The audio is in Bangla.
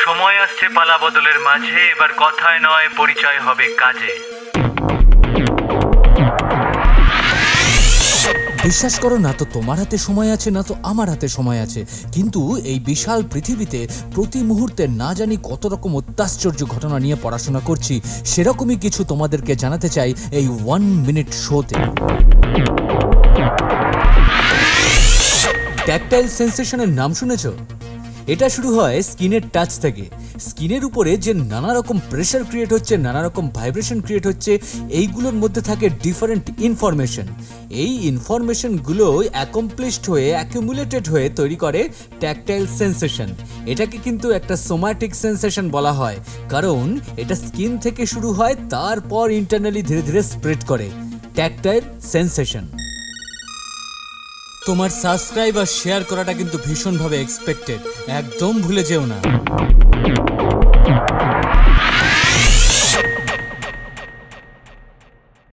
সময় আসছে পালা বদলের মাঝে, এবার কথায় নয়, পরিচয় হবে কাজে। বিশ্বাস করো না তো, তোমার হাতে সময় আছে, না তো আমার হাতে সময় আছে। কিন্তু এই বিশাল পৃথিবীতে প্রতি মুহূর্তে না জানি কত রকম অত্যাশ্চর্য ঘটনা নিয়ে পড়াশোনা করছি, সেরকমই কিছু তোমাদেরকে জানাতে চাই এই ওয়ান মিনিট শোতে। ট্যাকটাইল সেন্সেশনের নাম শুনেছো? এটা শুরু হয় স্কিনের টাচ থেকে। স্কিনের উপরে যে নানা রকম প্রেশার ক্রিয়েট হচ্ছে নানা রকম ভাইব্রেশন ক্রিয়েট হচ্ছে, এইগুলোর মধ্যে থাকে ডিফারেন্ট ইনফরমেশন এই ইনফরমেশনগুলো অ্যাকমপ্লিশড হয়ে অ্যাকুমুলেটেড হয়ে তৈরি করে ট্যাকটাইল সেন্সেশন এটাকে কিন্তু একটা সোমাটিক সেন্সেশন বলা হয়, কারণ এটা স্কিন থেকে শুরু হয়, তারপর ইন্টারনালি ধীরে ধীরে স্প্রেড করে। ট্যাকটাইল সেন্সেশন তোমার সাবস্ক্রাইব আর শেয়ার করাটা কিন্তু ভীষণভাবে এক্সপেক্টেড একদম ভুলে যেও না।